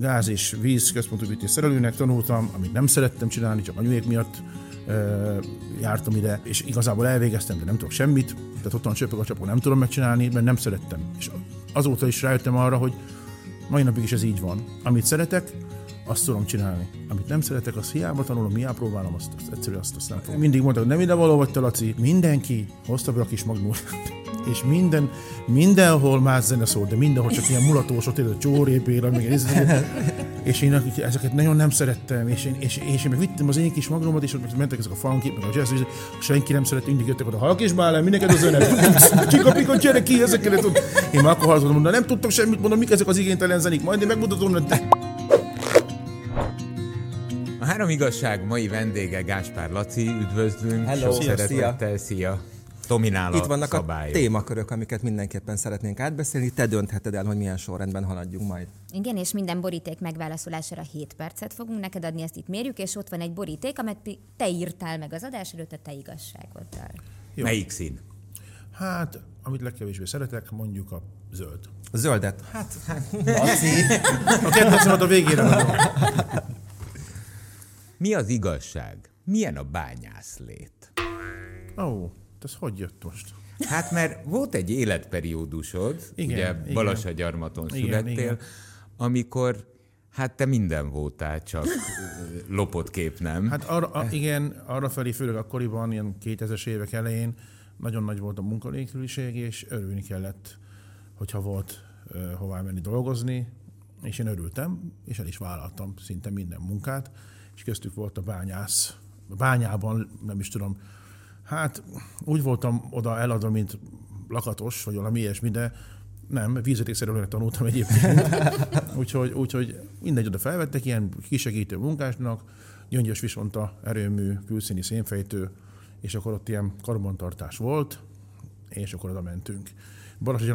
gáz és víz központú fűtés szerelőnek tanultam, amit nem szerettem csinálni, csak anyuék miatt jártam ide, és igazából elvégeztem, de nem tudok semmit, tehát otthon csöpög a csapó, nem tudom megcsinálni, mert nem szerettem. És azóta is rájöttem arra, hogy mai napig is ez így van. Amit szeretek, azt tudom csinálni. Amit nem szeretek, azt hiába tanulom, hiába próbálom, azt, azt egyszerűen azt, azt nem fogom. Mindig mondtak, nem ide való vagy te, Laci. Mindenki hozta be a kis magnót. és minden, mindenhol más zene szól, de mindenhol csak ilyen mulatós, ott a csórépére, meg ez, és én ezeket nagyon nem szerettem, és én, és, és én meg vittem az én kis magnómat, és ott mentek ezek a funky, meg a jazz, és senki nem szerette, mindig jöttek oda, halk és bálem, mindenki az önet, csikapikon, gyere ki, ezeket, én már akkor hallottam, mondani, nem tudtam semmit mondani, mik ezek az igénytelen zenék, majd én megmutatom, a három igazság mai vendége Gáspár Laci, üdvözlünk. Hello, Sok szeretettel, szia. szia. Dominál Itt vannak a, szabályok. a témakörök, amiket mindenképpen szeretnénk átbeszélni. Te döntheted el, hogy milyen sorrendben haladjunk majd. Igen, és minden boríték megválaszolására 7 percet fogunk neked adni, ezt itt mérjük, és ott van egy boríték, amit te írtál meg az adás előtt a te igazságoddal. Jó. Melyik szín? Hát, amit legkevésbé szeretek, mondjuk a zöld. A zöldet? Hát, hát A kedvencemet a végére Mi az igazság? Milyen a bányászlét? Ó, oh, ez hogy jött most? Hát mert volt egy életperiódusod, igen, ugye Balasagyarmaton születtél, igen. amikor Hát te minden voltál, csak lopott kép, nem? Hát arra, a, igen, arra felé, főleg akkoriban, ilyen 2000-es évek elején nagyon nagy volt a munkanélküliség, és örülni kellett, hogyha volt uh, hová menni dolgozni, és én örültem, és el is vállaltam szinte minden munkát, és köztük volt a bányász. A bányában, nem is tudom, Hát úgy voltam oda eladva, mint lakatos, vagy valami ilyesmi, de nem, vízvetékszerűen tanultam egyébként. úgyhogy, úgyhogy mindegy oda felvettek ilyen kisegítő munkásnak, gyöngyös visonta erőmű, külszíni szénfejtő, és akkor ott ilyen karbantartás volt, és akkor oda mentünk. Balazs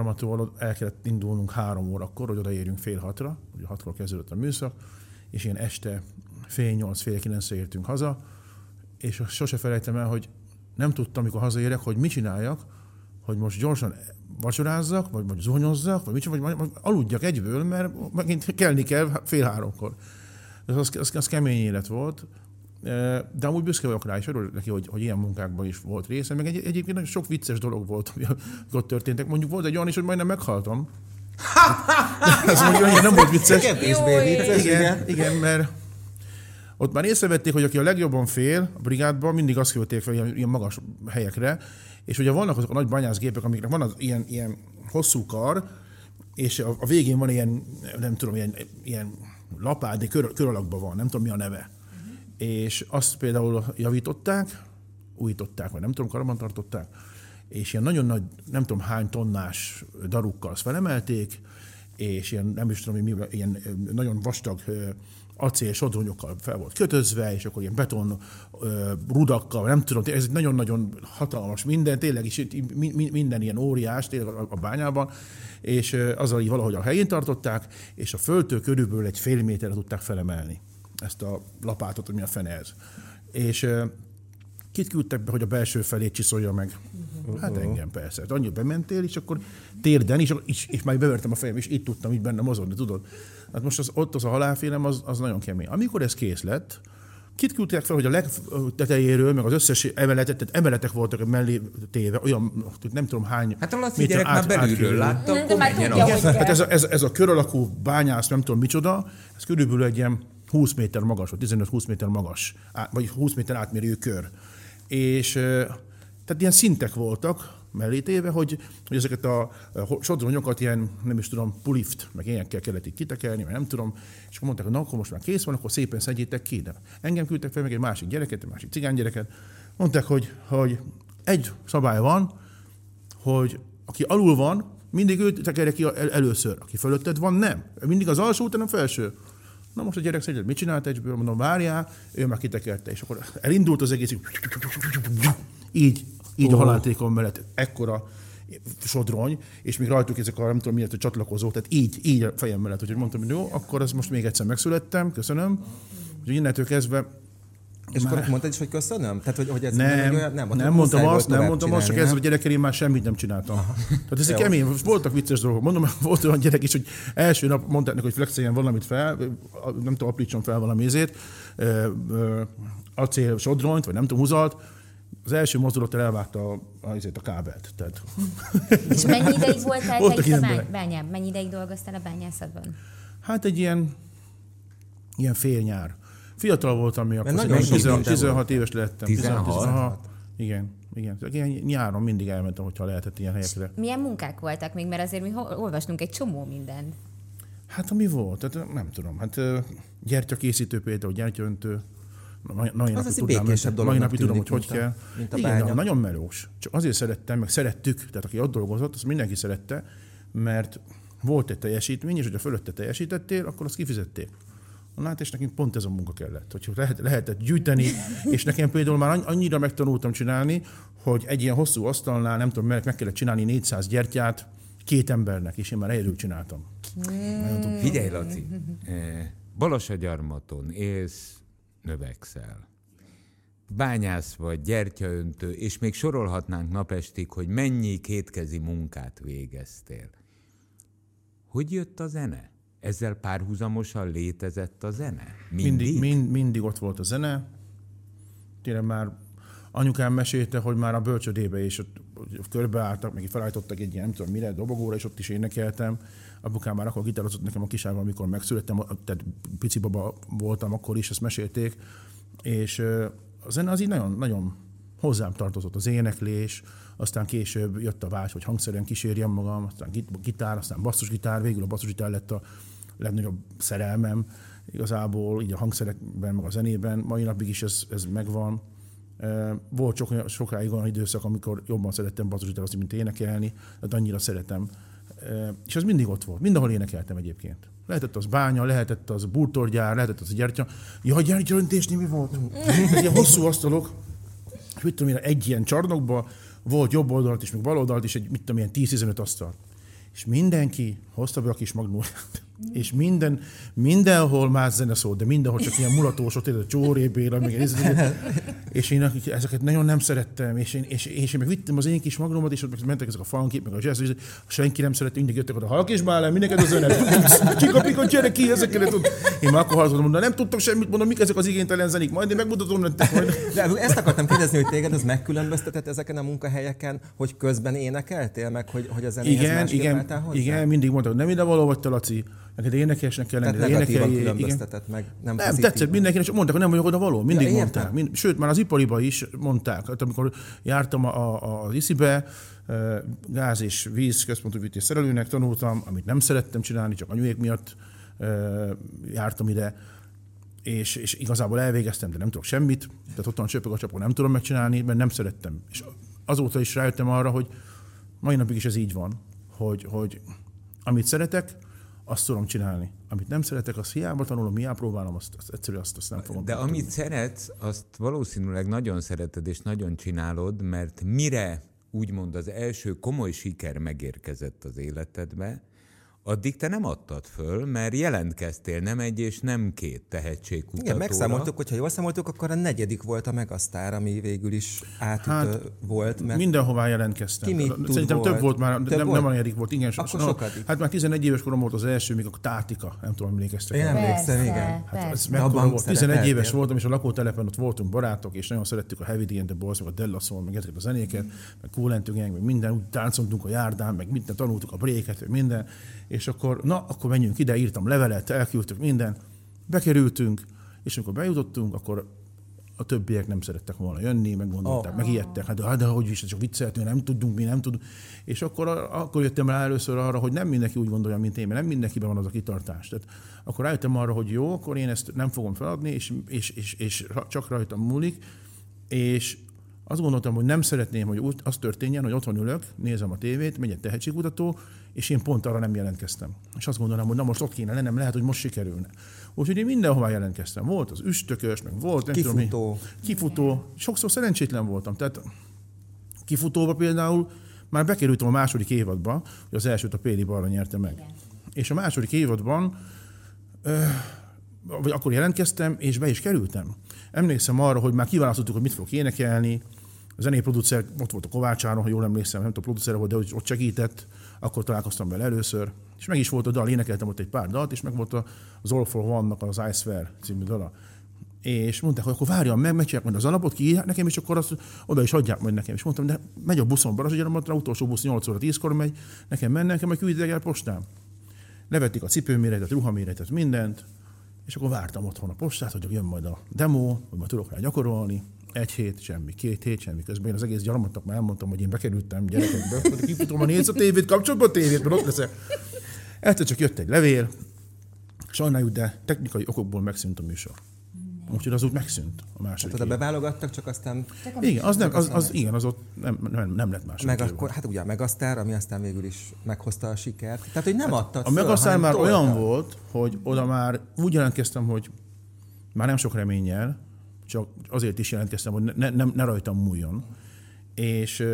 el kellett indulnunk három órakor, hogy odaérjünk fél hatra, ugye hatkor kezdődött a műszak, és ilyen este fél nyolc, fél kilencre értünk haza, és sose felejtem el, hogy nem tudtam, amikor hazaérek, hogy mit csináljak, hogy most gyorsan vacsorázzak, vagy, vagy zuhanyozzak, vagy mit vagy, vagy, vagy aludjak egyből, mert megint kelni kell fél háromkor. Ez az, az, az kemény élet volt, de amúgy büszke vagyok rá, és örülök neki, hogy, hogy ilyen munkákban is volt része, meg egy, egyébként nagyon sok vicces dolog volt, ami ott történtek. Mondjuk volt egy olyan is, hogy majdnem meghaltam. Ez mondjuk nem volt vicces. vicces, igen, igen, mert ott már észrevették, hogy aki a legjobban fél a brigádban, mindig azt küldték fel ilyen, ilyen magas helyekre, és ugye vannak azok a nagy bányászgépek, amiknek van az ilyen, ilyen hosszú kar, és a, a végén van ilyen, nem tudom, ilyen, ilyen lapád, de kör, kör alakban van, nem tudom mi a neve. Uh-huh. És azt például javították, újították, vagy nem tudom, karban tartották, és ilyen nagyon nagy, nem tudom hány tonnás darukkal azt felemelték, és ilyen, nem is tudom, mi, ilyen nagyon vastag acél sodronyokkal fel volt kötözve, és akkor ilyen beton rudakkal, nem tudom, ez nagyon-nagyon hatalmas minden, tényleg is minden ilyen óriás tényleg a bányában, és azzal így valahogy a helyén tartották, és a földtől körülbelül egy fél méterre tudták felemelni ezt a lapátot, ami a fene ez. És kit küldtek be, hogy a belső felét csiszolja meg? Hát engem persze. Hát annyira bementél, és akkor térden, és, és, és már bevertem a fejem, és itt tudtam így benne mozogni, tudod? Hát most az, ott az a halálfélem, az, az nagyon kemény. Amikor ez kész lett, Kit küldtek fel, hogy a legtetejéről, meg az összes emeletet, tehát emeletek voltak mellé téve, olyan, nem tudom hány Hát a Laci gyerek át, már belülről látta, akkor menjen a... Hát ez a, ez, ez a kör alakú bányász, nem tudom micsoda, ez körülbelül egy ilyen 20 méter magas, vagy 15-20 méter magas, vagy 20 méter átmérő kör. És tehát ilyen szintek voltak, mellé hogy, hogy ezeket a sodronyokat ilyen, nem is tudom, pulift, meg ilyenekkel kellett így kitekelni, mert nem tudom, és akkor mondták, hogy na, akkor most már kész van, akkor szépen szedjétek ki. De engem küldtek fel, meg egy másik gyereket, egy másik cigánygyereket. Mondták, hogy, hogy egy szabály van, hogy aki alul van, mindig őt tekerje ki el, először. Aki fölötted van, nem. Mindig az alsó, utána a felső. Na most a gyerek szerinted mit csinált egyből? Mondom, várjál, ő már kitekerte, és akkor elindult az egész, így oh. a haláltékon mellett ekkora sodrony, és még rajtuk ezek a nem tudom miért a csatlakozók, tehát így, így a fejem mellett, hogy mondtam, hogy jó, akkor ez most még egyszer megszülettem, köszönöm. Úgyhogy innentől kezdve És akkor mondtad is, hogy köszönöm? Tehát, hogy, hogy ez nem, olyan, nem, nem mondtam azt, nem mondtam azt, csak ezzel a gyerekkel én már semmit nem csináltam. Aha. Tehát ez egy kemény, voltak vicces dolgok. Mondom, volt olyan gyerek is, hogy első nap mondták neki, hogy flexeljen valamit fel, nem tudom, aprítson fel valami ezért, acél sodronyt, vagy nem tudom, húzalt, az első mozdulattal elvágta a, a, a kábelt. Tehát... És mennyi ideig voltál te itt a bányában? Mennyi ideig dolgoztál a bányászatban? Hát egy ilyen, ilyen fél nyár. Fiatal voltam mi akkor, 16, 16 éves lettem. 16? 16? Igen. Igen, ilyen nyáron mindig elmentem, hogyha lehetett ilyen helyekre. Milyen munkák voltak még, mert azért mi olvastunk egy csomó mindent. Hát ami volt, tehát nem tudom, hát gyertyakészítő például, gyertyaöntő, Mai az az egy békésebb dolog. Mai napig tudom, hogy hogy kell. Mint a Igen, de nagyon melós. Csak azért szerettem, meg szerettük, tehát aki ott dolgozott, azt mindenki szerette, mert volt egy teljesítmény, és hogyha fölötte teljesítettél, akkor azt kifizették. Na hát, és nekünk pont ez a munka kellett, hogy lehet, lehetett gyűjteni, és nekem például már annyira megtanultam csinálni, hogy egy ilyen hosszú asztalnál, nem tudom, meg kellett csinálni 400 gyertyát két embernek, és én már egyedül csináltam. Mm. Figyelj, Laci, eh, Balasagyarmaton élsz, növekszel. Bányász vagy, gyertyaöntő, és még sorolhatnánk napestig, hogy mennyi kétkezi munkát végeztél. Hogy jött a zene? Ezzel párhuzamosan létezett a zene? Mindig? Mindig, mind, mindig ott volt a zene. Tényleg már anyukám mesélte, hogy már a bölcsödébe is ott körbeálltak, meg felállítottak egy ilyen, nem tudom mire, dobogóra, és ott is énekeltem. Apukám már akkor gitározott nekem a kisával, amikor megszülettem, tehát pici baba voltam, akkor is ezt mesélték. És a zene az így nagyon, nagyon hozzám tartozott az éneklés, aztán később jött a vágy, hogy hangszerűen kísérjem magam, aztán gitár, aztán basszusgitár, végül a basszusgitár lett a legnagyobb szerelmem igazából, így a hangszerekben, meg a zenében. Mai napig is ez, ez megvan. Volt sok, sokáig olyan időszak, amikor jobban szerettem basszusgitározni, mint énekelni, tehát annyira szeretem. És ez mindig ott volt. Mindenhol énekeltem egyébként. Lehetett az bánya, lehetett az bútorgyár, lehetett az gyertya. Ja, gyertyaöntésni mi volt? Ilyen hosszú asztalok. És mit tudom én, egy ilyen csarnokban volt jobb oldalt is, meg bal oldalt is, egy mit tudom ilyen 10-15 asztal. És mindenki hozta be a kis magnóliát és minden, mindenhol más zene szól, de mindenhol csak ilyen mulatós, ott a Csóré Béla, meg ez, és én ezeket nagyon nem szerettem, és én, és, és én meg vittem az én kis magnomat, és ott mentek ezek a funky, meg a jazz, és senki nem szerette, mindig jöttek oda, halk és bálem, mindenki a zene, kikapik, gyere ki, ezeket tud. Én már akkor hallottam, mondom, nem tudtam semmit mondani, mik ezek az igénytelen zenik, majd én megmutatom nektek majd. De ezt akartam kérdezni, hogy téged az megkülönböztetett ezeken a munkahelyeken, hogy közben énekeltél, meg, hogy, hogy a zenéhez igen, igen, igen, mindig mondtam, nem ide való vagy te, Laci, neked énekesnek kell lenni. Tehát negatívan különböztetett meg, nem Nem, tetszett mindenkinek, csak mondták, hogy nem vagyok oda való. Mindig ja, mondták. Mind, sőt, már az ipariba is mondták. Hát, amikor jártam a, a, az iszibe, gáz és víz központú vítés szerelőnek tanultam, amit nem szerettem csinálni, csak anyuék miatt jártam ide, és, és igazából elvégeztem, de nem tudok semmit, tehát otthon csöpög a csapon, nem tudom megcsinálni, mert nem szerettem. És azóta is rájöttem arra, hogy mai napig is ez így van, hogy, hogy amit szeretek, azt tudom csinálni. Amit nem szeretek, azt hiába tanulom, hiába próbálom, azt, azt egyszerűen azt, azt nem fogom. De amit szeretsz, azt valószínűleg nagyon szereted és nagyon csinálod, mert mire úgymond az első komoly siker megérkezett az életedbe, addig te nem adtad föl, mert jelentkeztél nem egy és nem két tehetségkutatóra. Igen, megszámoltuk, hogyha jól számoltuk, akkor a negyedik volt a Megasztár, ami végül is átütő hát, volt. Mert... Mindenhová jelentkeztem. Ki mit Szerintem volt? több volt már, több nem, volt? nem a negyedik volt. Igen, akkor no, sokat. Hát már 11 éves korom volt az első, még a Tátika, nem tudom, emlékeztek. Én emlékszem, igen. Hát ez volt. 11 éves voltam, és a lakótelepen ott voltunk barátok, és nagyon szerettük a Heavy D&The Boys, meg a Della Soul, meg ezeket a zenéket, meg Cool meg minden, úgy táncoltunk a járdán, meg minden, tanultuk a bréket, meg minden és akkor, na, akkor menjünk ide, írtam levelet, elküldtük minden, bekerültünk, és amikor bejutottunk, akkor a többiek nem szerettek volna jönni, meg gondolták, oh. megijedtek, hát de, hát de hogy is, csak vicceltünk, nem tudunk, mi nem tudunk. És akkor, akkor jöttem rá először arra, hogy nem mindenki úgy gondolja, mint én, mert nem mindenkiben van az a kitartás. Tehát akkor rájöttem arra, hogy jó, akkor én ezt nem fogom feladni, és, és, és, és csak rajtam múlik, és azt gondoltam, hogy nem szeretném, hogy az történjen, hogy otthon ülök, nézem a tévét, megy egy tehetségkutató, és én pont arra nem jelentkeztem. És azt gondolom, hogy na most ott kéne lennem, lehet, hogy most sikerülne. Úgyhogy én mindenhová jelentkeztem. Volt az üstökös, meg volt, nem kifutó. Tudom, kifutó. Sokszor szerencsétlen voltam. Tehát kifutóba például már bekerültem a második évadba, hogy az elsőt a Péli Barra nyerte meg. Igen. És a második évadban vagy akkor jelentkeztem, és be is kerültem. Emlékszem arra, hogy már kiválasztottuk, hogy mit fogok énekelni. A zenei producer, ott volt a Kovács Áron, ha jól emlékszem, nem tudom, a producer volt, de ott segített, akkor találkoztam vele először. És meg is volt a dal, énekeltem ott egy pár dalt, és meg volt az All for One-nak az I Swear című dala. És mondták, hogy akkor várjam meg, megcsinálják majd az alapot, kiírják nekem, és akkor azt oda is adják majd nekem. És mondtam, de megy a buszon Barazsagyaramatra, utolsó busz 8 óra 10-kor megy, nekem mennek, meg küldják el postán. Levették a cipőméretet, ruhaméretet, mindent, és akkor vártam otthon a postát, hogy jön majd a demo, hogy majd tudok rá gyakorolni. Egy hét, semmi, két hét, semmi. Közben én az egész gyarmatnak már elmondtam, hogy én bekerültem gyerekekbe, hogy kifutom a néz a tévét, kapcsolatban a tévét, mert ott leszek. Egyszer csak jött egy levél, sajnáljuk, de technikai okokból megszűnt a műsor. Úgyhogy az úgy megszűnt a második. Tehát oda beválogattak, csak aztán... Csak igen, az, nem, az, az, igen, az ott nem, nem, nem lett második. Meg akkor, hát ugye a Megasztár, ami aztán végül is meghozta a sikert. Tehát, hogy nem hát adtad A Megasztár már tolta. olyan volt, hogy oda már úgy jelentkeztem, hogy már nem sok reménnyel, csak azért is jelentkeztem, hogy ne, ne, ne rajtam múljon. És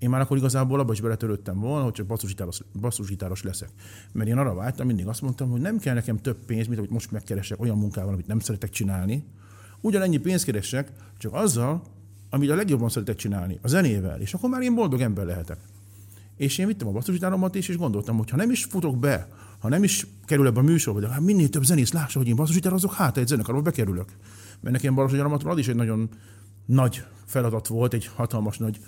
én már akkor igazából abba is beletörődtem volna, hogy csak basszusgitáros, basszusgitáros leszek. Mert én arra vágytam, mindig azt mondtam, hogy nem kell nekem több pénz, mint hogy most megkeresek olyan munkával, amit nem szeretek csinálni. Ugyanennyi pénzt keresek, csak azzal, amit a legjobban szeretek csinálni, a zenével, és akkor már én boldog ember lehetek. És én vittem a basszusgitáromat is, és gondoltam, hogy ha nem is futok be, ha nem is kerül ebbe a műsorba, de hát minél több zenész lássa, hogy én basszusgitározok, hát egy zenekarba bekerülök. Mert nekem basszusgitáromatról az is egy nagyon nagy feladat volt, egy hatalmas nagy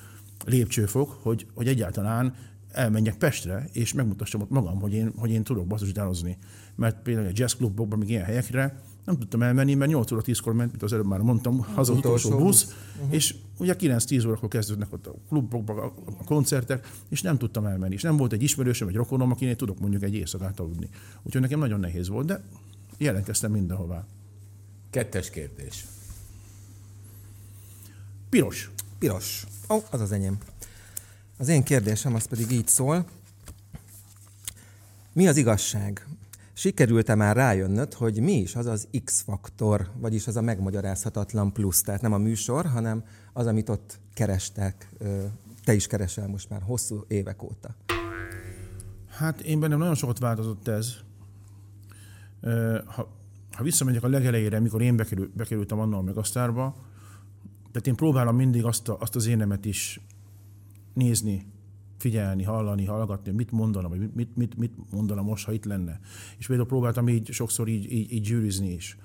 lépcsőfok, hogy, hogy egyáltalán elmenjek Pestre, és megmutassam ott magam, hogy én, hogy én tudok basszusgitározni. Mert például a jazzklubokban, még ilyen helyekre nem tudtam elmenni, mert 8 óra 10-kor ment, mint az előbb már mondtam, haza utolsó, utolsó busz, busz. Uh-huh. és ugye 9-10 órakor kezdődnek ott a klubokban a koncertek, és nem tudtam elmenni. És nem volt egy ismerősöm, egy rokonom, akinél tudok mondjuk egy éjszakát aludni. Úgyhogy nekem nagyon nehéz volt, de jelentkeztem mindenhová. Kettes kérdés. Piros. Piros. Ó, oh, az az enyém. Az én kérdésem az pedig így szól. Mi az igazság? Sikerült-e már rájönnöd, hogy mi is az az X-faktor, vagyis az a megmagyarázhatatlan plusz, tehát nem a műsor, hanem az, amit ott kerestek, te is keresel most már hosszú évek óta. Hát én bennem nagyon sokat változott ez. Ha, ha visszamegyek a legelejére, mikor én bekerül, bekerültem annól a Megasztárba, tehát én próbálom mindig azt, a, azt az énemet is nézni, figyelni, hallani, hallgatni, mit mondana, vagy mit, mit, mit mondana most, ha itt lenne. És például próbáltam így sokszor így, így, így gyűrűzni is.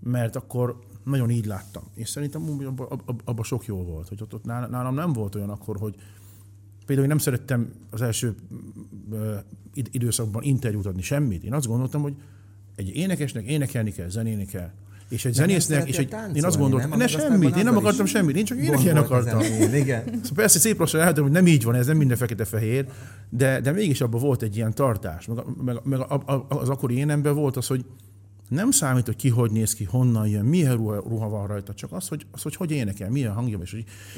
Mert akkor nagyon így láttam. És szerintem abban abba, abba sok jó volt. Hogy ott, ott nálam nem volt olyan akkor, hogy például én nem szerettem az első időszakban interjút adni semmit. Én azt gondoltam, hogy egy énekesnek énekelni kell, zenélni kell. És egy zenésznek, és egy, én azt gondoltam, ne semmit, én nem akartam semmit, én csak énekelni akartam. Igen. Szóval persze szép lassan elhetem, hogy nem így van, ez nem minden fekete-fehér, de, de mégis abban volt egy ilyen tartás. Meg, meg, meg az akkori énemben volt az, hogy nem számít, hogy ki hogy néz ki, honnan jön, milyen ruha, ruha van rajta, csak az, hogy, az, hogy hogy énekel, milyen hangja van.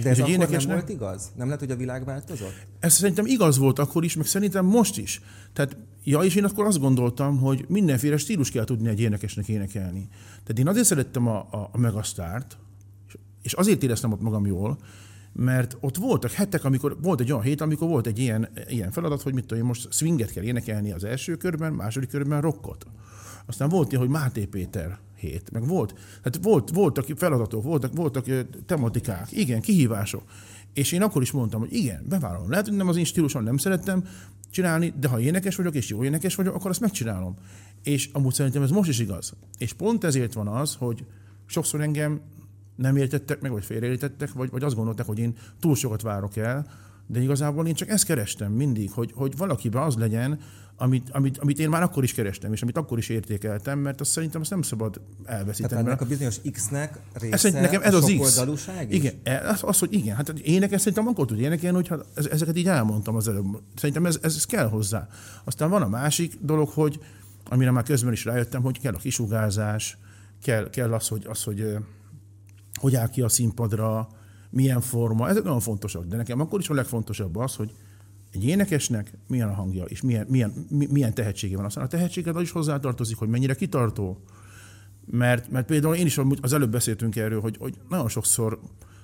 De ez és akkor énekesnek... nem volt igaz? Nem lehet, hogy a világ változott? Ez szerintem igaz volt akkor is, meg szerintem most is. Tehát, ja, és én akkor azt gondoltam, hogy mindenféle stílus kell tudni egy énekesnek énekelni. Tehát én azért szerettem a, a, a Megasztárt, és azért éreztem ott magam jól, mert ott voltak hetek, amikor volt egy olyan hét, amikor volt egy ilyen, ilyen feladat, hogy mit tudom én, most swinget kell énekelni az első körben, második körben rockot. Aztán volt ilyen, hogy Máté Péter hét, meg volt, hát volt, voltak feladatok, voltak, voltak tematikák, igen, kihívások. És én akkor is mondtam, hogy igen, bevállalom. Lehet, hogy nem az én stílusom, nem szerettem csinálni, de ha énekes vagyok, és jó énekes vagyok, akkor azt megcsinálom. És amúgy szerintem ez most is igaz. És pont ezért van az, hogy sokszor engem nem értettek meg, vagy félreértettek, vagy, vagy azt gondolták, hogy én túl sokat várok el, de igazából én csak ezt kerestem mindig, hogy, hogy valakiben az legyen, amit, amit, amit én már akkor is kerestem, és amit akkor is értékeltem, mert azt szerintem azt nem szabad elveszíteni. Tehát ennek a bizonyos X-nek része ez nekem ez az X. Igen, az, az, hogy igen, hát énekes szerintem akkor tud énekelni, hogy hát ezeket így elmondtam az előbb. Szerintem ez, ez, ez kell hozzá. Aztán van a másik dolog, hogy amire már közben is rájöttem, hogy kell a kisugázás, kell, kell az, hogy, az, hogy hogy áll ki a színpadra, milyen forma, ezek nagyon fontosak. De nekem akkor is a legfontosabb az, hogy egy énekesnek milyen a hangja, és milyen, milyen, milyen tehetsége van. Aztán a tehetséged is hozzátartozik, hogy mennyire kitartó. Mert, mert például én is az előbb beszéltünk erről, hogy, hogy nagyon sokszor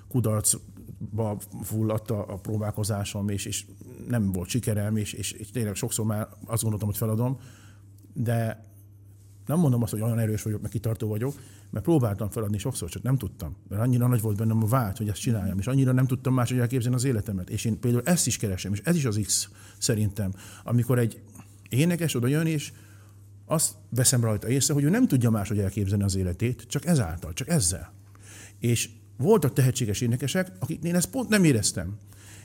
kudarcba fulladt a, a próbálkozásom, és, és nem volt sikerem, és, és, és tényleg sokszor már azt gondoltam, hogy feladom, de Nem mondom azt, hogy olyan erős vagyok, meg kitartó vagyok, mert próbáltam feladni sokszor, csak nem tudtam. Mert annyira nagy volt bennem a vágy, hogy ezt csináljam, és annyira nem tudtam máshogy elképzelni az életemet. És én például ezt is keresem, és ez is az X szerintem. Amikor egy énekes oda jön, és azt veszem rajta észre, hogy ő nem tudja máshogy elképzelni az életét, csak ezáltal, csak ezzel. És voltak tehetséges énekesek, akiknél ezt pont nem éreztem.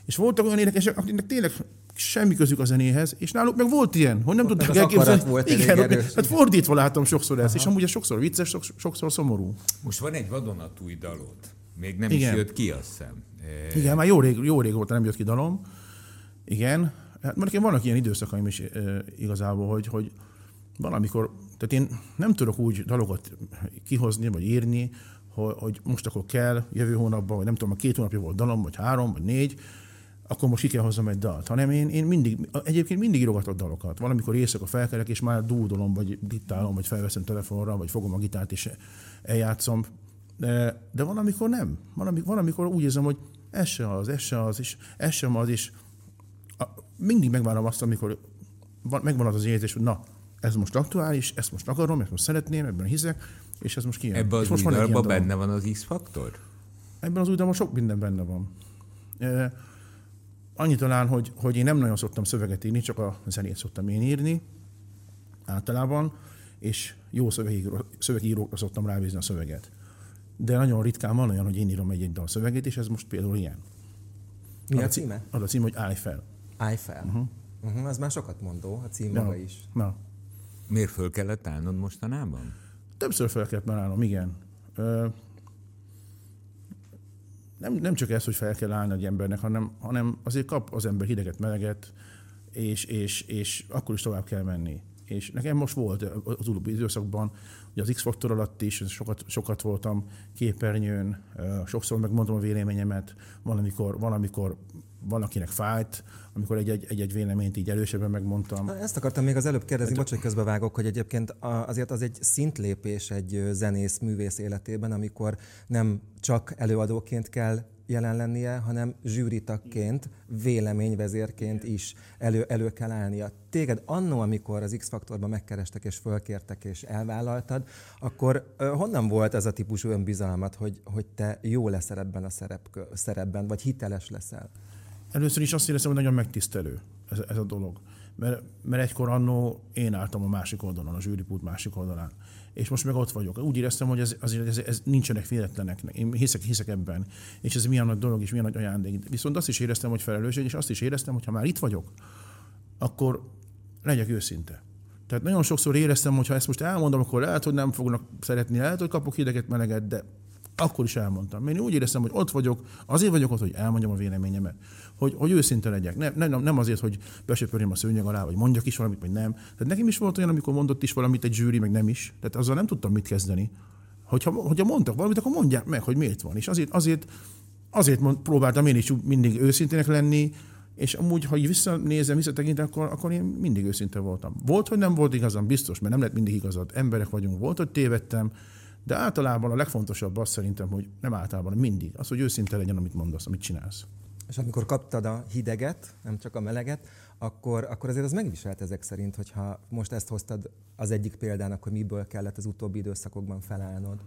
És voltak olyan énekesek, akiknek tényleg semmi közük a zenéhez, és náluk meg volt ilyen, hogy nem Ott tudták elképzelni. volt Igen, elég erős. hát fordítva látom sokszor ezt, és amúgy ez sokszor vicces, sok- sokszor szomorú. Most van egy vadonatúj dalod. Még nem Igen. is jött ki, azt hiszem. Igen, már jó rég, jó rég óta nem jött ki dalom. Igen. Hát mert nekem vannak ilyen időszakaim is e, igazából, hogy, hogy valamikor, tehát én nem tudok úgy dalokat kihozni, vagy írni, hogy, hogy most akkor kell, jövő hónapban, vagy nem tudom, a két hónapja volt dalom, vagy három, vagy négy, akkor most ki kell hozzam egy dalt. Hanem én, én mindig, egyébként mindig írogatok dalokat. Valamikor éjszaka felkelek, és már dúdolom, vagy diktálom, vagy felveszem telefonra, vagy fogom a gitárt, és eljátszom. De, de van, amikor nem. Van, amikor, van, amikor úgy érzem, hogy ez se az, ez se az, és ez sem az, és a, mindig megvárom azt, amikor van, megvan az az érzés, hogy na, ez most aktuális, ezt most akarom, ezt most szeretném, ebben hiszek, és ez most kijön. Ebben az új dalban benne van az X-faktor? Ebben az új dalban sok minden benne van. E, annyi talán, hogy, hogy én nem nagyon szoktam szöveget írni, csak a zenét szoktam én írni általában, és jó szövegíró, szövegírókra szoktam rábízni a szöveget. De nagyon ritkán van olyan, hogy én írom egy-egy dal szöveget, és ez most például ilyen. Mi a címe? Az a cím, hogy állj fel. Állj fel. Uh-huh. Uh-huh, az már sokat mondó, a cím maga is. Na. Miért föl kellett állnod mostanában? Többször fel kellett már állnom, igen. Ö, nem, nem csak ez, hogy fel kell állni egy embernek, hanem, hanem azért kap az ember hideget, meleget, és, és, és akkor is tovább kell menni. És nekem most volt az utóbbi időszakban, ugye az X-faktor alatt is sokat, sokat voltam képernyőn, sokszor megmondom a véleményemet, valamikor, valamikor valakinek fájt, amikor egy-egy, véleményt így elősebben megmondtam. Na, Ezt akartam még az előbb kérdezni, bocs, hogy közbevágok, hogy egyébként azért az egy szintlépés egy zenész, művész életében, amikor nem csak előadóként kell jelen lennie, hanem zsűritagként, véleményvezérként is elő, elő kell állnia. Téged annó, amikor az X-faktorban megkerestek és fölkértek és elvállaltad, akkor honnan volt ez a típusú önbizalmat, hogy, hogy te jó leszel ebben a szerep, szerepben, vagy hiteles leszel? Először is azt éreztem, hogy nagyon megtisztelő ez, ez a dolog. Mert, mert egykor annó én álltam a másik oldalon, a zsűripult másik oldalán. És most meg ott vagyok. Úgy éreztem, hogy ez, azért ez, ez nincsenek véletlenek. Én hiszek, hiszek ebben. És ez milyen nagy dolog, és milyen nagy ajándék. Viszont azt is éreztem, hogy felelősség, és azt is éreztem, hogy ha már itt vagyok, akkor legyek őszinte. Tehát nagyon sokszor éreztem, hogy ha ezt most elmondom, akkor lehet, hogy nem fognak szeretni, lehet, hogy kapok hideget, meleget, de akkor is elmondtam. Én úgy éreztem, hogy ott vagyok, azért vagyok ott, hogy elmondjam a véleményemet, hogy, hogy őszinte legyek. Nem, nem, nem azért, hogy besöpörjem a szőnyeg alá, vagy mondjak is valamit, vagy nem. Tehát nekem is volt olyan, amikor mondott is valamit egy zsűri, meg nem is. Tehát azzal nem tudtam mit kezdeni. Hogyha, hogyha mondtak valamit, akkor mondják meg, hogy miért van. És azért, azért, azért mond, próbáltam én is mindig őszintének lenni, és amúgy, ha így visszanézem, visszatekintem, akkor, akkor én mindig őszinte voltam. Volt, hogy nem volt igazam, biztos, mert nem lett mindig igazad. Emberek vagyunk, volt, hogy tévedtem, de általában a legfontosabb az szerintem, hogy nem általában, mindig. Az, hogy őszinte legyen, amit mondasz, amit csinálsz. És amikor kaptad a hideget, nem csak a meleget, akkor, akkor azért az megviselt ezek szerint, hogyha most ezt hoztad az egyik példának, hogy miből kellett az utóbbi időszakokban felállnod.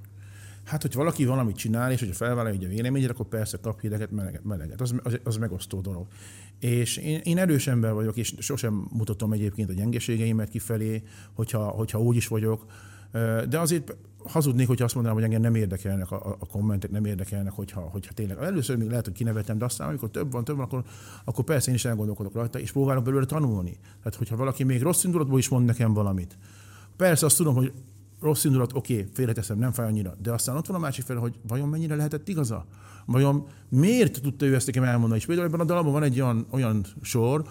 Hát, hogy valaki valamit csinál, és hogyha felvállalja a véleményét, akkor persze kap hideget, meleget, meleget. Az, az, az megosztó dolog. És én, én erős ember vagyok, és sosem mutatom egyébként a gyengeségeimet kifelé, hogyha, hogyha úgy is vagyok. De azért hazudnék, hogyha azt mondanám, hogy engem nem érdekelnek a, a kommentek, nem érdekelnek, hogyha, hogyha tényleg. Először még lehet, hogy kinevetem, de aztán, amikor több van, több van, akkor, akkor persze én is elgondolkodok rajta, és próbálok belőle tanulni. Tehát, hogyha valaki még rossz indulatból is mond nekem valamit. Persze azt tudom, hogy rossz indulat, oké, okay, félreteszem, nem fáj annyira, de aztán ott van a másik fel, hogy vajon mennyire lehetett igaza? Vajon miért tudta ő ezt nekem elmondani? És például ebben a dalban van egy olyan, olyan sor,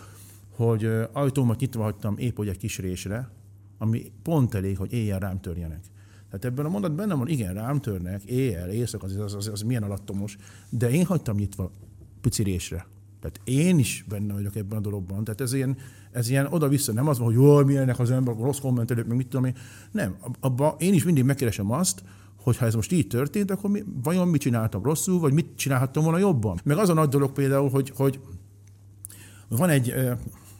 hogy ajtómat nyitva hagytam épp hogy egy kis résre, ami pont elég, hogy éjjel rám törjenek. Tehát ebben a mondat benne van, igen, rám törnek, éjjel, éjszaka, az, az, az, az milyen alattomos, de én hagytam nyitva pici résre. Tehát én is benne vagyok ebben a dologban. Tehát ez ilyen, ez ilyen oda-vissza, nem az van, hogy jól milyenek az ember, rossz kommentelők, meg mit tudom én. Nem, abba én is mindig megkeresem azt, hogy ha ez most így történt, akkor mi, vajon mit csináltam rosszul, vagy mit csinálhattam volna jobban. Meg az a nagy dolog például, hogy, hogy van egy,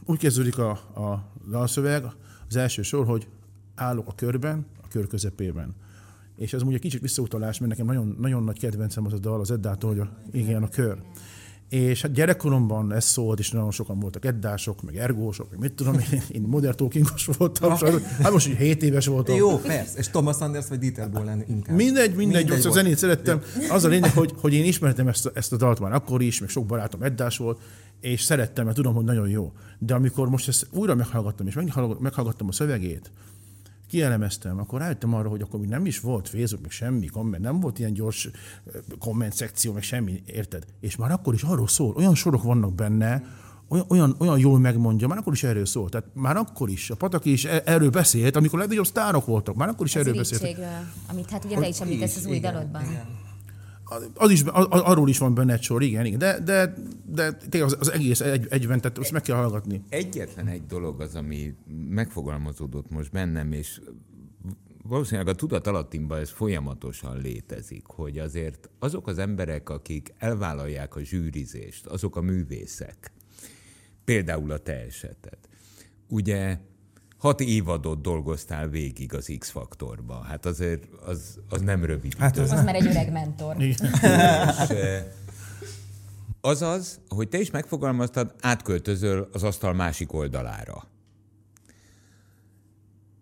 úgy kezdődik a, a dalszöveg, az első sor, hogy állok a körben, kör közepében. És ez ugye kicsit visszautalás, mert nekem nagyon, nagyon nagy kedvencem az a dal, az Eddától, hogy a, igen, a kör. És hát gyerekkoromban ez szólt, és nagyon sokan voltak eddások, meg ergósok, meg mit tudom én, én modern talkingos voltam, sajnos, hát most így 7 éves voltam. Jó, persze. És Thomas Anders vagy Dieter Bohlen inkább. Mindegy, mindegy, mindegy a zenét szerettem. Az a lényeg, hogy, hogy én ismertem ezt a, ezt a dalt már akkor is, meg sok barátom eddás volt, és szerettem, mert tudom, hogy nagyon jó. De amikor most ezt újra meghallgattam, és meghallg- meghallgattam a szövegét, kielemeztem, akkor rájöttem arra, hogy akkor még nem is volt Facebook, meg semmi komment, nem volt ilyen gyors komment szekció, meg semmi, érted? És már akkor is arról szól, olyan sorok vannak benne, olyan, olyan, olyan jól megmondja, már akkor is erről szól. Tehát már akkor is, a Pataki is e- erről beszélt, amikor legnagyobb sztárok voltak, már akkor is Az erről beszélt. amit hát ugye te is említesz az új Igen, dalodban. igen. Az is, a- a- arról is van benne egy sor, igen, igen. De, de, de tényleg az, az egész egy, egyben, tehát azt meg kell hallgatni. Egyetlen egy dolog az, ami megfogalmazódott most bennem, és valószínűleg a tudat alattimban ez folyamatosan létezik, hogy azért azok az emberek, akik elvállalják a zsűrizést, azok a művészek, például a te eseted, ugye hat évadot dolgoztál végig az X-faktorba, hát azért az, az nem rövid Hát az Az már egy öreg mentor. Igen. És, eh, azaz, hogy te is megfogalmaztad, átköltözöl az asztal másik oldalára.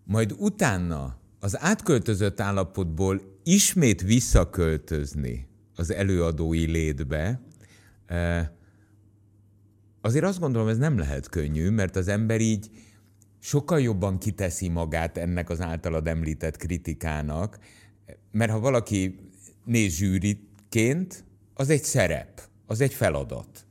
Majd utána az átköltözött állapotból ismét visszaköltözni az előadói létbe, azért azt gondolom, ez nem lehet könnyű, mert az ember így sokkal jobban kiteszi magát ennek az általad említett kritikának, mert ha valaki néz zsűriként, az egy szerep, az egy feladat.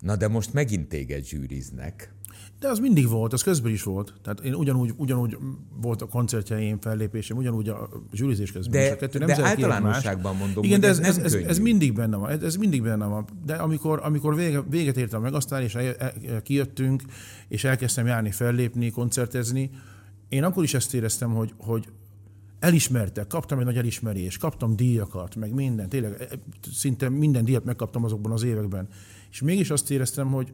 Na de most megint téged zsűriznek. De az mindig volt, az közben is volt. Tehát én ugyanúgy, ugyanúgy volt a koncertjeim, fellépésem, ugyanúgy a zsűrizés közben De- is. A kettő nem de általánosságban mondom, Igen, de ez ez, ez, ez, mindig benne van. Ez, ez mindig benne van. De amikor, amikor vége, véget értem meg, aztán és el, el, kijöttünk, és elkezdtem járni, fellépni, koncertezni, én akkor is ezt éreztem, hogy, hogy elismertek, kaptam egy nagy elismerést, kaptam díjakat, meg minden, tényleg e, szinte minden díjat megkaptam azokban az években. És mégis azt éreztem, hogy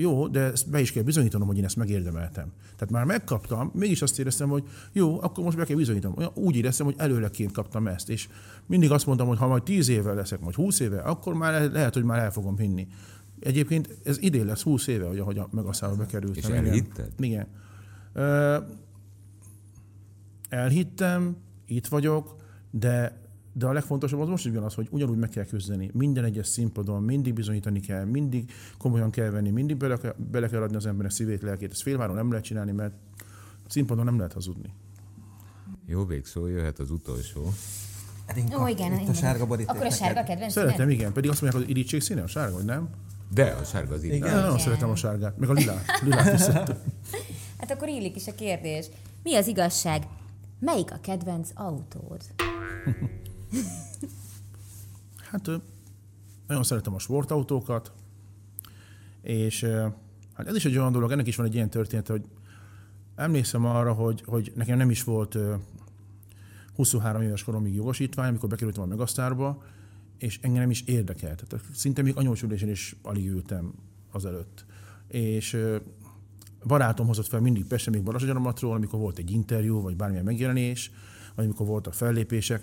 jó, de ezt be is kell bizonyítanom, hogy én ezt megérdemeltem. Tehát már megkaptam, mégis azt éreztem, hogy jó, akkor most be kell bizonyítanom. Úgy éreztem, hogy előleként kaptam ezt. És mindig azt mondtam, hogy ha majd 10 éve leszek, vagy 20 éve, akkor már le- lehet, hogy már el fogom hinni. Egyébként ez idén lesz 20 éve, hogy ahogy a megaszállba bekerültem. És Igen. elhitted? Igen. Ö, elhittem, itt vagyok, de, de a legfontosabb az most is ugyanaz, hogy ugyanúgy meg kell küzdeni. Minden egyes színpadon mindig bizonyítani kell, mindig komolyan kell venni, mindig bele kell, bele kell adni az embernek szívét, lelkét. Ezt félváron nem lehet csinálni, mert színpadon nem lehet hazudni. Jó végszó, jöhet az utolsó. Edinka, Ó, igen, itt a sárga boríték. Akkor a sárga kedvenc Szeretem, igen. Pedig azt mondják, hogy irítség színe a sárga, vagy nem? De a sárga az Igen. igen. Nagyon szeretem a sárgát, meg a lilát. lilát is. Hát akkor illik is a kérdés. Mi az igazság? Melyik a kedvenc autód? Hát nagyon szeretem a sportautókat, és hát ez is egy olyan dolog, ennek is van egy ilyen történet, hogy emlékszem arra, hogy, hogy nekem nem is volt ö, 23 éves koromig jogosítvány, amikor bekerültem a Megasztárba, és engem nem is érdekelt. Tehát szinte még anyósülésen is alig ültem azelőtt. És barátom hozott fel mindig Pesten, még Balazsagyaromatról, amikor volt egy interjú, vagy bármilyen megjelenés, vagy amikor voltak fellépések,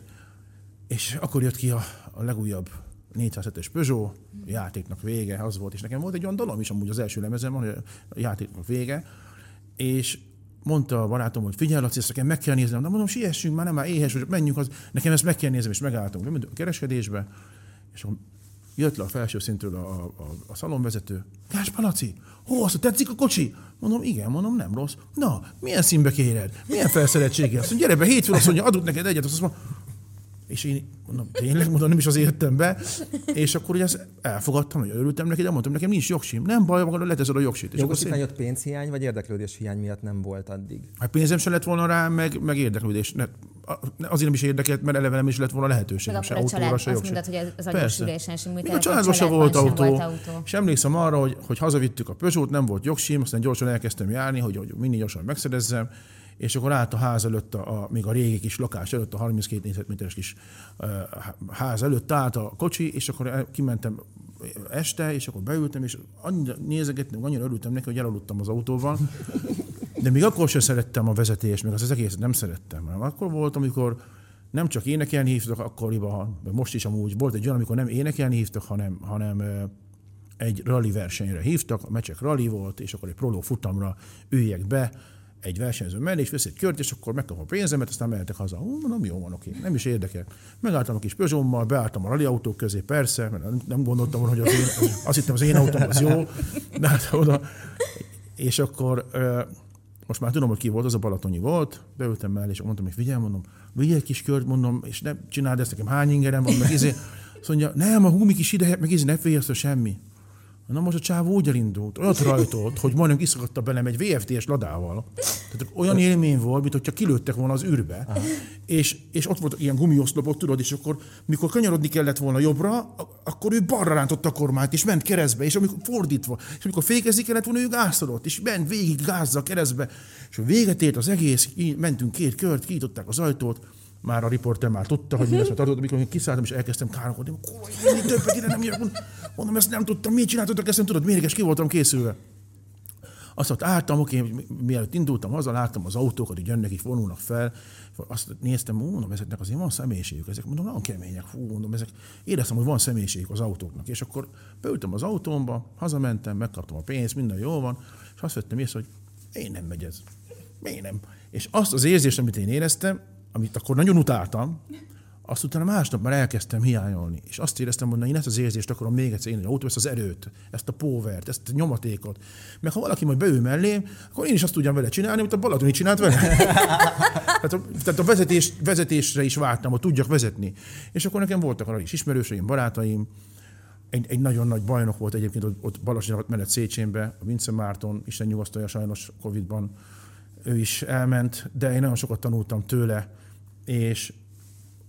és akkor jött ki a, a legújabb 407-es Peugeot, a játéknak vége, az volt, és nekem volt egy olyan dalom is amúgy az első lemezem, hogy a játéknak vége, és mondta a barátom, hogy figyelj, Laci, ezt nekem meg kell néznem, de mondom, siessünk, már nem már éhes vagyok, menjünk, az, nekem ezt meg kell néznem, és megálltunk, nem a kereskedésbe, és akkor jött le a felső szintről a, a, a szalonvezető. Gáspár Laci, hó, azt tetszik a kocsi? Mondom, igen, mondom, nem rossz. Na, milyen színbe kéred? Milyen felszereltséggel? Azt mondja, gyere be, hétfőn azt mondja, adunk neked egyet, azt mondom, és én mondom, tényleg mondom, nem is az értem be. És akkor ugye ezt elfogadtam, hogy örültem neki, de mondtam, nekem nincs jogsim. Nem baj, magad leteszed a jogsit. És akkor Jogosítvány ott pénzhiány vagy érdeklődés hiány miatt nem volt addig? hát pénzem se lett volna rá, meg, meg érdeklődés. Ne, azért nem is érdekelt, mert eleve nem is lett volna Meg lehetőségem se a autóra, család, se azt mondod, hogy az Persze. anyósülésen sem a családban se volt sem autó. volt autó. És emlékszem arra, hogy, hogy hazavittük a Peugeot, nem volt jogsim, aztán gyorsan elkezdtem járni, hogy, hogy minél gyorsan megszerezzem, és akkor állt a ház előtt, a, a, még a régi kis lakás előtt, a 32 négyzetméteres kis uh, ház előtt állt a kocsi, és akkor kimentem este, és akkor beültem, és annyira nézegettem, annyira örültem neki, hogy elaludtam az autóval. De még akkor sem szerettem a vezetést, meg az, az egész nem szerettem. Hanem akkor volt, amikor nem csak énekelni hívtak akkoriban, most is amúgy volt egy olyan, amikor nem énekelni hívtak, hanem, hanem egy rally versenyre hívtak, a mecsek rally volt, és akkor egy proló futamra üljek be, egy versenyző mellé, és vesz egy kört, és akkor megkapom a pénzemet, aztán mehetek haza. Hú, nem jó van, oké, nem is érdekel. Megálltam a kis Peugeot-mal, beálltam a rally autók közé, persze, mert nem gondoltam volna, hogy az én, azt hittem az én autóm az jó, de hát oda. És akkor most már tudom, hogy ki volt, az a Balatonyi volt, beültem mellé, és mondtam, hogy figyelj, mondom, vigyél kis kört, mondom, és ne csináld ezt nekem, hány ingerem van, meg izé. Azt mondja, nem, a humik is ide, meg izé, ne félj semmi. Na most a csávó úgy elindult, olyat rajtolt, hogy majdnem kiszakadta belem egy VFD-s ladával. Tehát olyan élmény volt, mint hogyha kilőttek volna az űrbe. És, és ott volt ilyen gumioszlopok, tudod, és akkor mikor kanyarodni kellett volna jobbra, akkor ő balra rántotta a kormányt, és ment keresztbe, és amikor fordítva, és amikor fékezni kellett volna, ő gázolott, és ment végig gázza keresztbe. És a véget ért az egész, így mentünk két kört, kiították az ajtót, már a riporter már tudta, hogy mi lesz a tartott, amikor én kiszálltam, és elkezdtem káromkodni, hogy többet ide nem jövök. Mondom, ezt nem tudtam, miért csináltatok ezt, nem tudod, mériges, ki voltam készülve. Azt mondta, álltam, oké, mielőtt indultam haza, láttam az autókat, hogy jönnek, így vonulnak fel, azt néztem, mondom, ezeknek azért van személyiségük, ezek mondom, nagyon kemények, fú, mondom, ezek, éreztem, hogy van személyiségük az autóknak. És akkor beültem az autómba, hazamentem, megkaptam a pénzt, minden jó van, és azt vettem észre, hogy én nem megy ez. Miért nem? És azt az érzést, amit én éreztem, amit akkor nagyon utáltam, azt utána másnap már elkezdtem hiányolni. És azt éreztem, hogy na, én ezt az érzést akarom még egyszer, én autó, ezt az erőt, ezt a povert, ezt a nyomatékot. Mert ha valaki majd beül mellém, akkor én is azt tudjam vele csinálni, amit a Balatoni csinált vele. tehát, a, tehát a vezetés, vezetésre is vártam, hogy tudjak vezetni. És akkor nekem voltak arra is ismerőseim, barátaim, egy, egy nagyon nagy bajnok volt egyébként ott, ott Balasnyavat mellett Széchenbe, a Vince Márton, Isten nyugasztalja sajnos Covid-ban, ő is elment, de én nagyon sokat tanultam tőle, és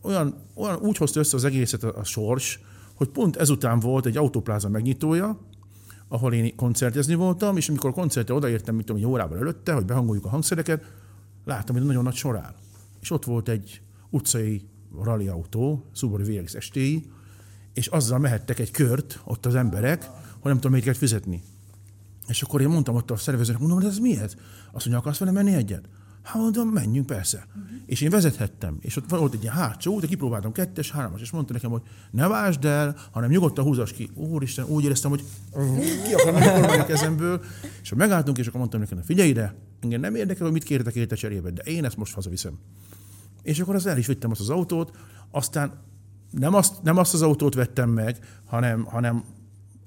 olyan, olyan úgy hozta össze az egészet a, a sors, hogy pont ezután volt egy autópláza megnyitója, ahol én koncertezni voltam, és amikor a koncertre odaértem, mint tudom, egy órával előtte, hogy behangoljuk a hangszereket, láttam, hogy nagyon nagy sor. És ott volt egy utcai rally autó, Subaru VX STI, és azzal mehettek egy kört ott az emberek, hogy nem tudom, melyiket fizetni. És akkor én mondtam ott a szervezőnek, mondom, hogy ez mi ez? Azt mondja, akarsz vele menni egyet? Hát mondom, menjünk persze. Uh-huh. És én vezethettem, és ott volt egy ilyen hátsó út, kipróbáltam kettes, hármas, és mondta nekem, hogy ne vásd el, hanem nyugodtan húzas ki. Úristen, úgy éreztem, hogy ki akar menni a kezemből. És megálltunk, és akkor mondtam nekem, figyelj ide, engem nem érdekel, hogy mit kértek érte cserébe, de én ezt most hazaviszem. És akkor az el is vittem azt az autót, aztán nem azt, nem azt az autót vettem meg, hanem, hanem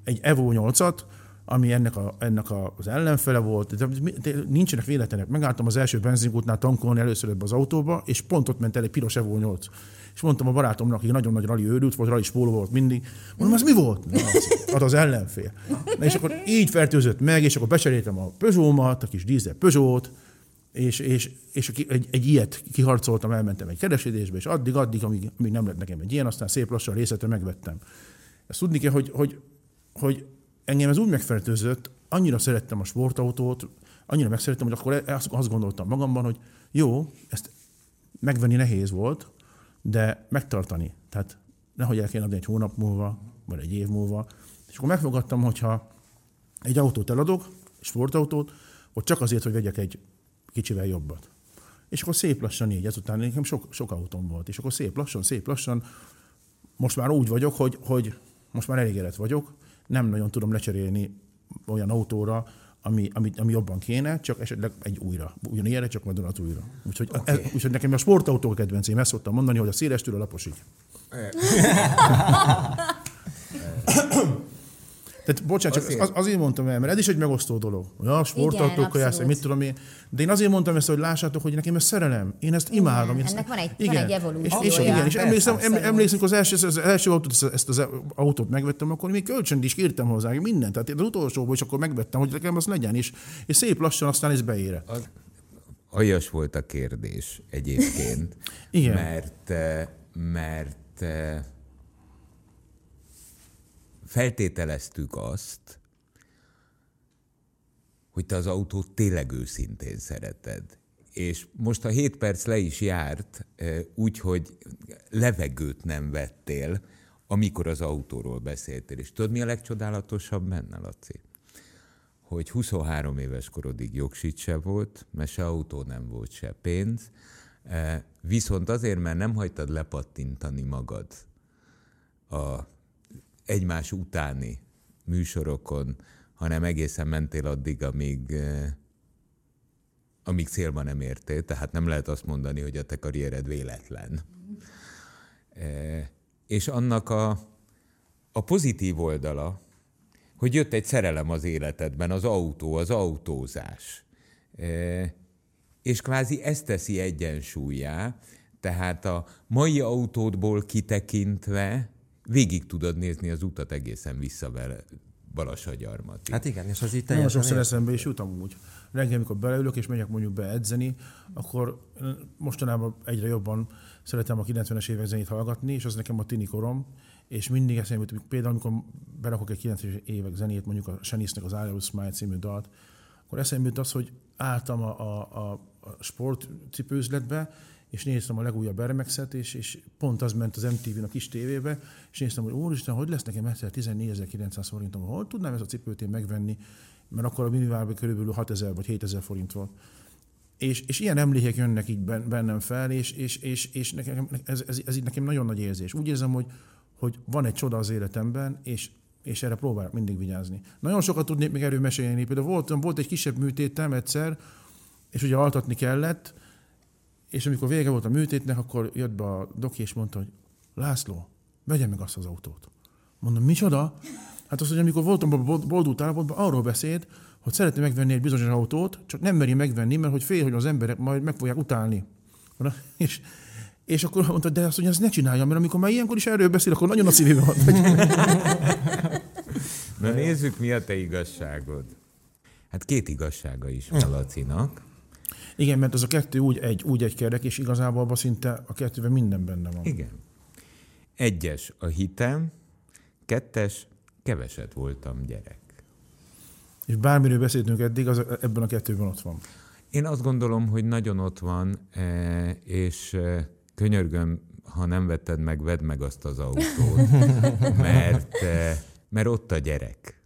egy Evo 8-at, ami ennek, a, ennek a, az ellenfele volt. De, de nincsenek véletlenek. Megálltam az első benzinkútnál tankolni először ebbe az autóba, és pont ott ment el egy piros Evo 8. És mondtam a barátomnak, hogy nagyon nagy rali őrült volt, rali spóló volt mindig. Mondom, az mi volt? Na, az, az, az ellenfél. Na, és akkor így fertőzött meg, és akkor becseréltem a Peugeot-mat, a kis dízel Peugeot, és, és, és egy, egy ilyet kiharcoltam, elmentem egy kereskedésbe, és addig, addig, amíg, amíg nem lett nekem egy ilyen, aztán szép lassan részletre megvettem. Ezt tudni kell, hogy, hogy, hogy engem ez úgy megfertőzött, annyira szerettem a sportautót, annyira megszerettem, hogy akkor e- azt gondoltam magamban, hogy jó, ezt megvenni nehéz volt, de megtartani. Tehát nehogy el kéne adni egy hónap múlva, vagy egy év múlva. És akkor megfogadtam, hogyha egy autót eladok, sportautót, hogy csak azért, hogy vegyek egy kicsivel jobbat. És akkor szép lassan így, ezután nekem sok, sok autóm volt, és akkor szép lassan, szép lassan, most már úgy vagyok, hogy, hogy most már elégedett vagyok, nem nagyon tudom lecserélni olyan autóra, ami, ami, ami jobban kéne, csak esetleg egy újra. Ugyanilyenre, csak majd az újra. Úgyhogy, okay. ez, úgyhogy nekem a sportautó a kedvencém, ezt szoktam mondani, hogy a széles től a laposig. Tehát bocsánat, csak azért. Az, azért mondtam el, mert ez is egy megosztó dolog. Ja, sportautókkal jársz, mit tudom én. De én azért mondtam ezt, hogy lássátok, hogy nekem ez szerelem. Én ezt igen, imádom. Ennek ezt, van egy, igen. van egy evolúció. És, és, igen, és emlékszem, emlékszem, az első, az első autót, ezt az autót megvettem, akkor még kölcsönt is kértem hozzá, mindent. Tehát az utolsóból is akkor megvettem, hogy nekem az legyen, és, és szép lassan aztán ez beére. Aljas volt a kérdés egyébként. igen. Mert, eh, mert eh, feltételeztük azt, hogy te az autót tényleg őszintén szereted. És most a 7 perc le is járt, úgy, hogy levegőt nem vettél, amikor az autóról beszéltél. És tudod, mi a legcsodálatosabb benne, Laci? hogy 23 éves korodig jogsit se volt, mert se autó nem volt, se pénz, viszont azért, mert nem hagytad lepattintani magad a egymás utáni műsorokon, hanem egészen mentél addig, amíg, e, amíg célba nem értél, tehát nem lehet azt mondani, hogy a te karriered véletlen. E, és annak a, a pozitív oldala, hogy jött egy szerelem az életedben, az autó, az autózás. E, és kvázi ezt teszi egyensúlyá, tehát a mai autódból kitekintve végig tudod nézni az utat egészen vissza vele Balassagyarmati. Hát igen, és az itt Nagyon teljesen sokszor ér- eszembe is jut amúgy. Reggel, amikor beleülök és megyek mondjuk be edzeni, akkor mostanában egyre jobban szeretem a 90-es évek zenét hallgatni, és az nekem a tini korom, és mindig eszembe jut, hogy például amikor berakok egy 90-es évek zenét, mondjuk a Shanice-nek az I Will Smile című dalt, akkor eszembe jut az, hogy álltam a, a, a, a sportcipőzletbe, és néztem a legújabb Air Max-et, és, és pont az ment az MTV-n a kis tévébe, és néztem, hogy úristen, hogy lesz nekem egyszer 14.900 forintom, hol tudnám ezt a cipőt én megvenni, mert akkor a minimálban körülbelül 6000 vagy 7000 forint volt. És, és ilyen emlékek jönnek így ben- bennem fel, és, és, és, és nekem, ez, ez, ez így nekem nagyon nagy érzés. Úgy érzem, hogy, hogy van egy csoda az életemben, és, és erre próbálok mindig vigyázni. Nagyon sokat tudnék még erről mesélni. Például volt, volt egy kisebb műtétem egyszer, és ugye altatni kellett, és amikor vége volt a műtétnek, akkor jött be a doki, és mondta, hogy László, vegye meg azt az autót. Mondom, micsoda? Hát azt, hogy amikor voltam a bold- boldult állapotban, arról beszélt, hogy szeretné megvenni egy bizonyos autót, csak nem meri megvenni, mert hogy fél, hogy az emberek majd meg fogják utálni. És, és akkor mondta, de azt, hogy ezt ne csinálja, mert amikor már ilyenkor is erről beszél, akkor nagyon a szívében van. Na nézzük, mi a te igazságod. Hát két igazsága is van Lacinak. Igen, mert az a kettő úgy egy, úgy egy kerek, és igazából abban szinte a kettőben minden benne van. Igen. Egyes a hitem, kettes, keveset voltam gyerek. És bármiről beszéltünk eddig, az ebben a kettőben ott van. Én azt gondolom, hogy nagyon ott van, eh, és eh, könyörgöm, ha nem vetted meg, vedd meg azt az autót, mert, eh, mert ott a gyerek.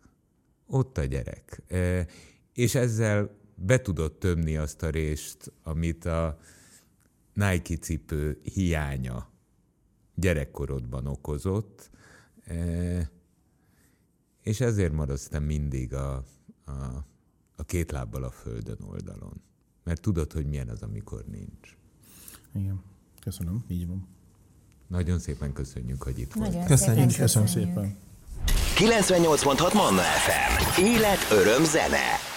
Ott a gyerek. És ezzel be tudod tömni azt a részt, amit a Nike cipő hiánya gyerekkorodban okozott, eh, és ezért maradsz te mindig a, a, a két lábbal a földön oldalon. Mert tudod, hogy milyen az, amikor nincs. Igen. Köszönöm, így van. Nagyon szépen köszönjük, hogy itt volt. Nagyon Köszönjük. köszönjük. szépen. 98.6 Manna FM. Élet, öröm, zene.